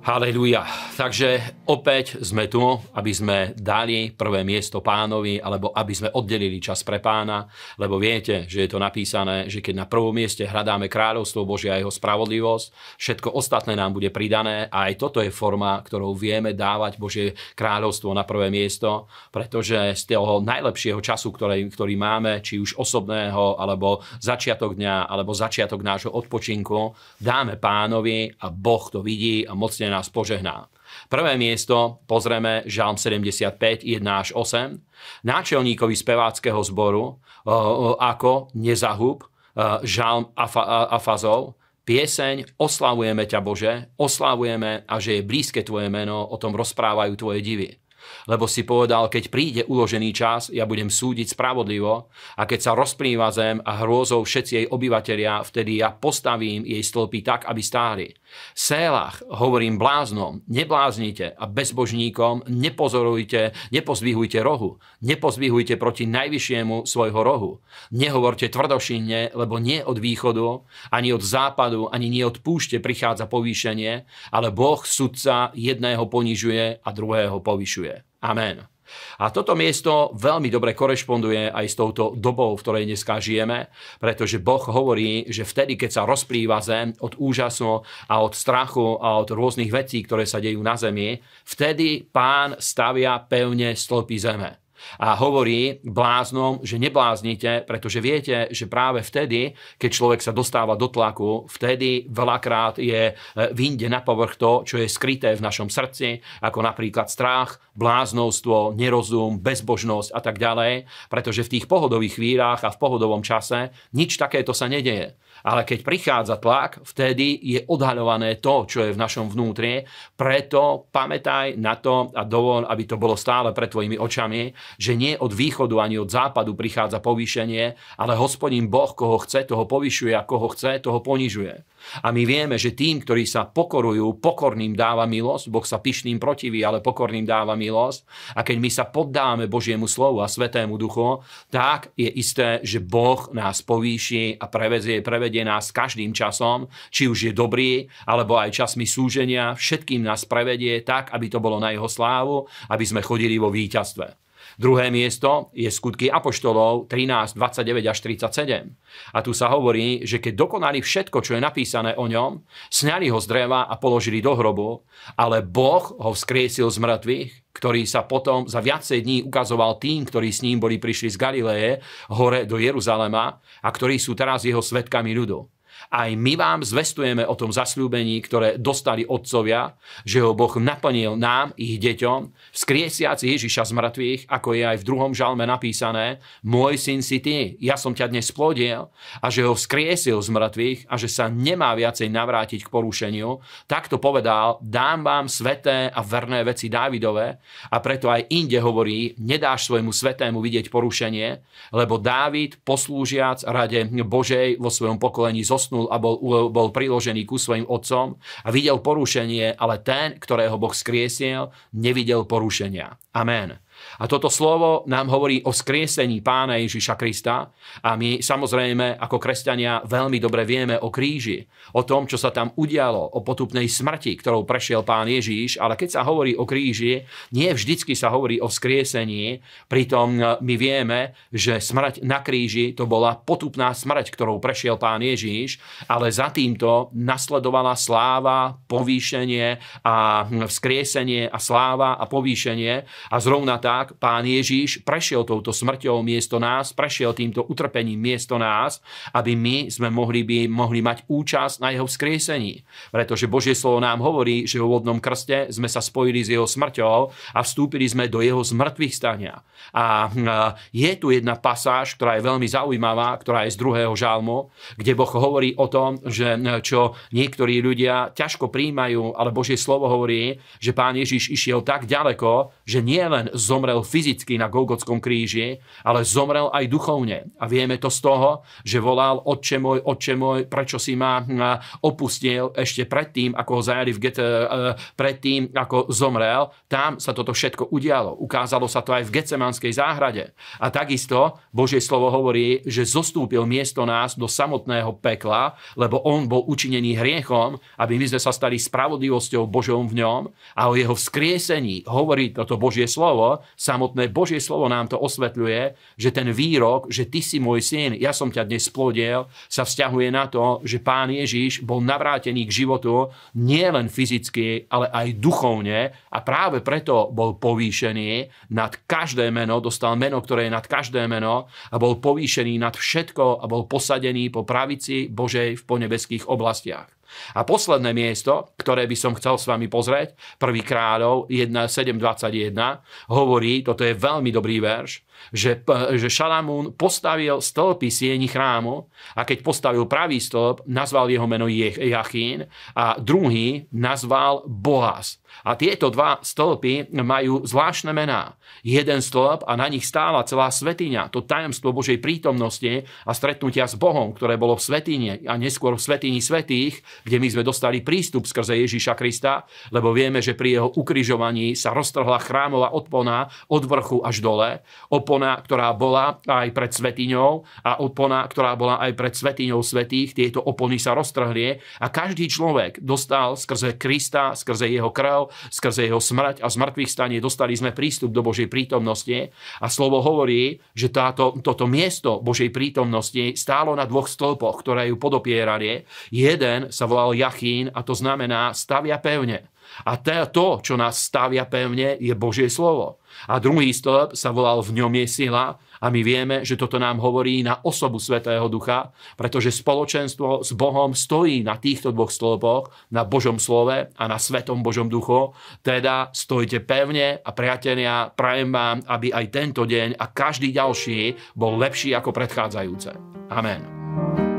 Halelúja. Takže opäť sme tu, aby sme dali prvé miesto pánovi, alebo aby sme oddelili čas pre pána, lebo viete, že je to napísané, že keď na prvom mieste hľadáme kráľovstvo Božia a jeho spravodlivosť, všetko ostatné nám bude pridané a aj toto je forma, ktorou vieme dávať Božie kráľovstvo na prvé miesto, pretože z toho najlepšieho času, ktorý, ktorý máme, či už osobného, alebo začiatok dňa, alebo začiatok nášho odpočinku, dáme pánovi a Boh to vidí a mocne nás požehná. Prvé miesto pozrieme Žalm 75, 1 až 8. Náčelníkovi speváckého zboru ako nezahub Žalm Afazov, pieseň Oslavujeme ťa Bože, oslavujeme a že je blízke Tvoje meno, o tom rozprávajú Tvoje divy lebo si povedal, keď príde uložený čas, ja budem súdiť spravodlivo a keď sa rozplýva zem a hrôzou všetci jej obyvateľia, vtedy ja postavím jej stĺpy tak, aby stáli. Sélach hovorím bláznom, nebláznite a bezbožníkom nepozorujte, nepozvihujte rohu, nepozvihujte proti najvyššiemu svojho rohu. Nehovorte tvrdošinne, lebo nie od východu, ani od západu, ani nie od púšte prichádza povýšenie, ale Boh sudca jedného ponižuje a druhého povyšuje. Amen. A toto miesto veľmi dobre korešponduje aj s touto dobou, v ktorej dneska žijeme, pretože Boh hovorí, že vtedy, keď sa rozplýva zem od úžasu a od strachu a od rôznych vecí, ktoré sa dejú na zemi, vtedy pán stavia pevne stĺpy zeme a hovorí bláznom, že nebláznite, pretože viete, že práve vtedy, keď človek sa dostáva do tlaku, vtedy veľakrát je e, vinde na povrch to, čo je skryté v našom srdci, ako napríklad strach, bláznovstvo, nerozum, bezbožnosť a tak ďalej, pretože v tých pohodových chvíľach a v pohodovom čase nič takéto sa nedeje. Ale keď prichádza tlak, vtedy je odhaľované to, čo je v našom vnútri. Preto pamätaj na to a dovol, aby to bolo stále pred tvojimi očami, že nie od východu ani od západu prichádza povýšenie, ale hospodin Boh, koho chce, toho povyšuje a koho chce, toho ponižuje. A my vieme, že tým, ktorí sa pokorujú, pokorným dáva milosť, Boh sa pyšným protiví, ale pokorným dáva milosť. A keď my sa poddáme Božiemu slovu a Svetému duchu, tak je isté, že Boh nás povýši a prevezie, prevedie nás každým časom, či už je dobrý, alebo aj časmi súženia, všetkým nás prevedie tak, aby to bolo na jeho slávu, aby sme chodili vo víťazstve. Druhé miesto je skutky Apoštolov 13, 29 až 37. A tu sa hovorí, že keď dokonali všetko, čo je napísané o ňom, sňali ho z dreva a položili do hrobu, ale Boh ho vzkriesil z mŕtvych, ktorý sa potom za viacej dní ukazoval tým, ktorí s ním boli prišli z Galileje hore do Jeruzalema a ktorí sú teraz jeho svetkami ľudu. Aj my vám zvestujeme o tom zasľúbení, ktoré dostali otcovia, že ho Boh naplnil nám, ich deťom, vzkriesiaci Ježiša z mŕtvych, ako je aj v druhom žalme napísané, môj syn si ty, ja som ťa dnes plodiel a že ho vzkriesil z mŕtvych a že sa nemá viacej navrátiť k porušeniu, tak to povedal, dám vám sveté a verné veci Dávidové a preto aj inde hovorí, nedáš svojmu svetému vidieť porušenie, lebo Dávid, poslúžiac rade Božej vo svojom pokolení zosnul zosnul a bol, bol priložený ku svojim otcom a videl porušenie, ale ten, ktorého Boh skriesil, nevidel porušenia. Amen. A toto slovo nám hovorí o skriesení pána Ježiša Krista a my samozrejme ako kresťania veľmi dobre vieme o kríži, o tom, čo sa tam udialo, o potupnej smrti, ktorou prešiel pán Ježíš, ale keď sa hovorí o kríži, nie vždycky sa hovorí o skriesení, pritom my vieme, že smrť na kríži to bola potupná smrť, ktorou prešiel pán Ježíš, ale za týmto nasledovala sláva, povýšenie a vzkriesenie a sláva a povýšenie a zrovna tak pán Ježíš prešiel touto smrťou miesto nás, prešiel týmto utrpením miesto nás, aby my sme mohli, by, mohli mať účasť na jeho vzkriesení. Pretože Božie slovo nám hovorí, že v úvodnom krste sme sa spojili s jeho smrťou a vstúpili sme do jeho zmrtvých stania. A je tu jedna pasáž, ktorá je veľmi zaujímavá, ktorá je z druhého žalmu, kde Boh hovorí o tom, že čo niektorí ľudia ťažko príjmajú, ale Božie slovo hovorí, že pán Ježiš išiel tak ďaleko, že nie len zomrel zomrel fyzicky na Golgotskom kríži, ale zomrel aj duchovne. A vieme to z toho, že volal Otče môj, Otče môj, prečo si ma opustil ešte predtým, ako ho zajali v Get, predtým, ako zomrel. Tam sa toto všetko udialo. Ukázalo sa to aj v Getsemanskej záhrade. A takisto Božie slovo hovorí, že zostúpil miesto nás do samotného pekla, lebo on bol učinený hriechom, aby my sme sa stali spravodlivosťou Božou v ňom a o jeho vzkriesení hovorí toto Božie slovo, samotné Božie slovo nám to osvetľuje, že ten výrok, že ty si môj syn, ja som ťa dnes splodil, sa vzťahuje na to, že pán Ježiš bol navrátený k životu nielen fyzicky, ale aj duchovne a práve preto bol povýšený nad každé meno, dostal meno, ktoré je nad každé meno a bol povýšený nad všetko a bol posadený po pravici Božej v ponebeských oblastiach. A posledné miesto, ktoré by som chcel s vami pozrieť, prvý kráľov 7.21, hovorí, toto je veľmi dobrý verš, že, že Šalamún postavil stĺpy sieni chrámu a keď postavil pravý stĺp, nazval jeho meno Jachín a druhý nazval Boaz. A tieto dva stĺpy majú zvláštne mená. Jeden stĺp a na nich stála celá svetiňa, to tajomstvo Božej prítomnosti a stretnutia s Bohom, ktoré bolo v svetine a neskôr v svetini svetých, kde my sme dostali prístup skrze Ježíša Krista, lebo vieme, že pri jeho ukrižovaní sa roztrhla chrámová odpona od vrchu až dole, opona, ktorá bola aj pred svetiňou a opona, ktorá bola aj pred svetiňou svetých, tieto opony sa roztrhli a každý človek dostal skrze Krista, skrze jeho krv, skrze jeho smrť a zmrtvých stanie dostali sme prístup do Božej prítomnosti a slovo hovorí, že táto, toto miesto Božej prítomnosti stálo na dvoch stĺpoch, ktoré ju podopierali. Jeden sa volal Jachín a to znamená stavia pevne. A to, čo nás stavia pevne, je Božie slovo. A druhý stĺp sa volal V ňom je sila a my vieme, že toto nám hovorí na osobu Svetého Ducha, pretože spoločenstvo s Bohom stojí na týchto dvoch stĺpoch, na Božom slove a na Svetom Božom duchu. Teda stojte pevne a priatelia, prajem vám, aby aj tento deň a každý ďalší bol lepší ako predchádzajúce. Amen.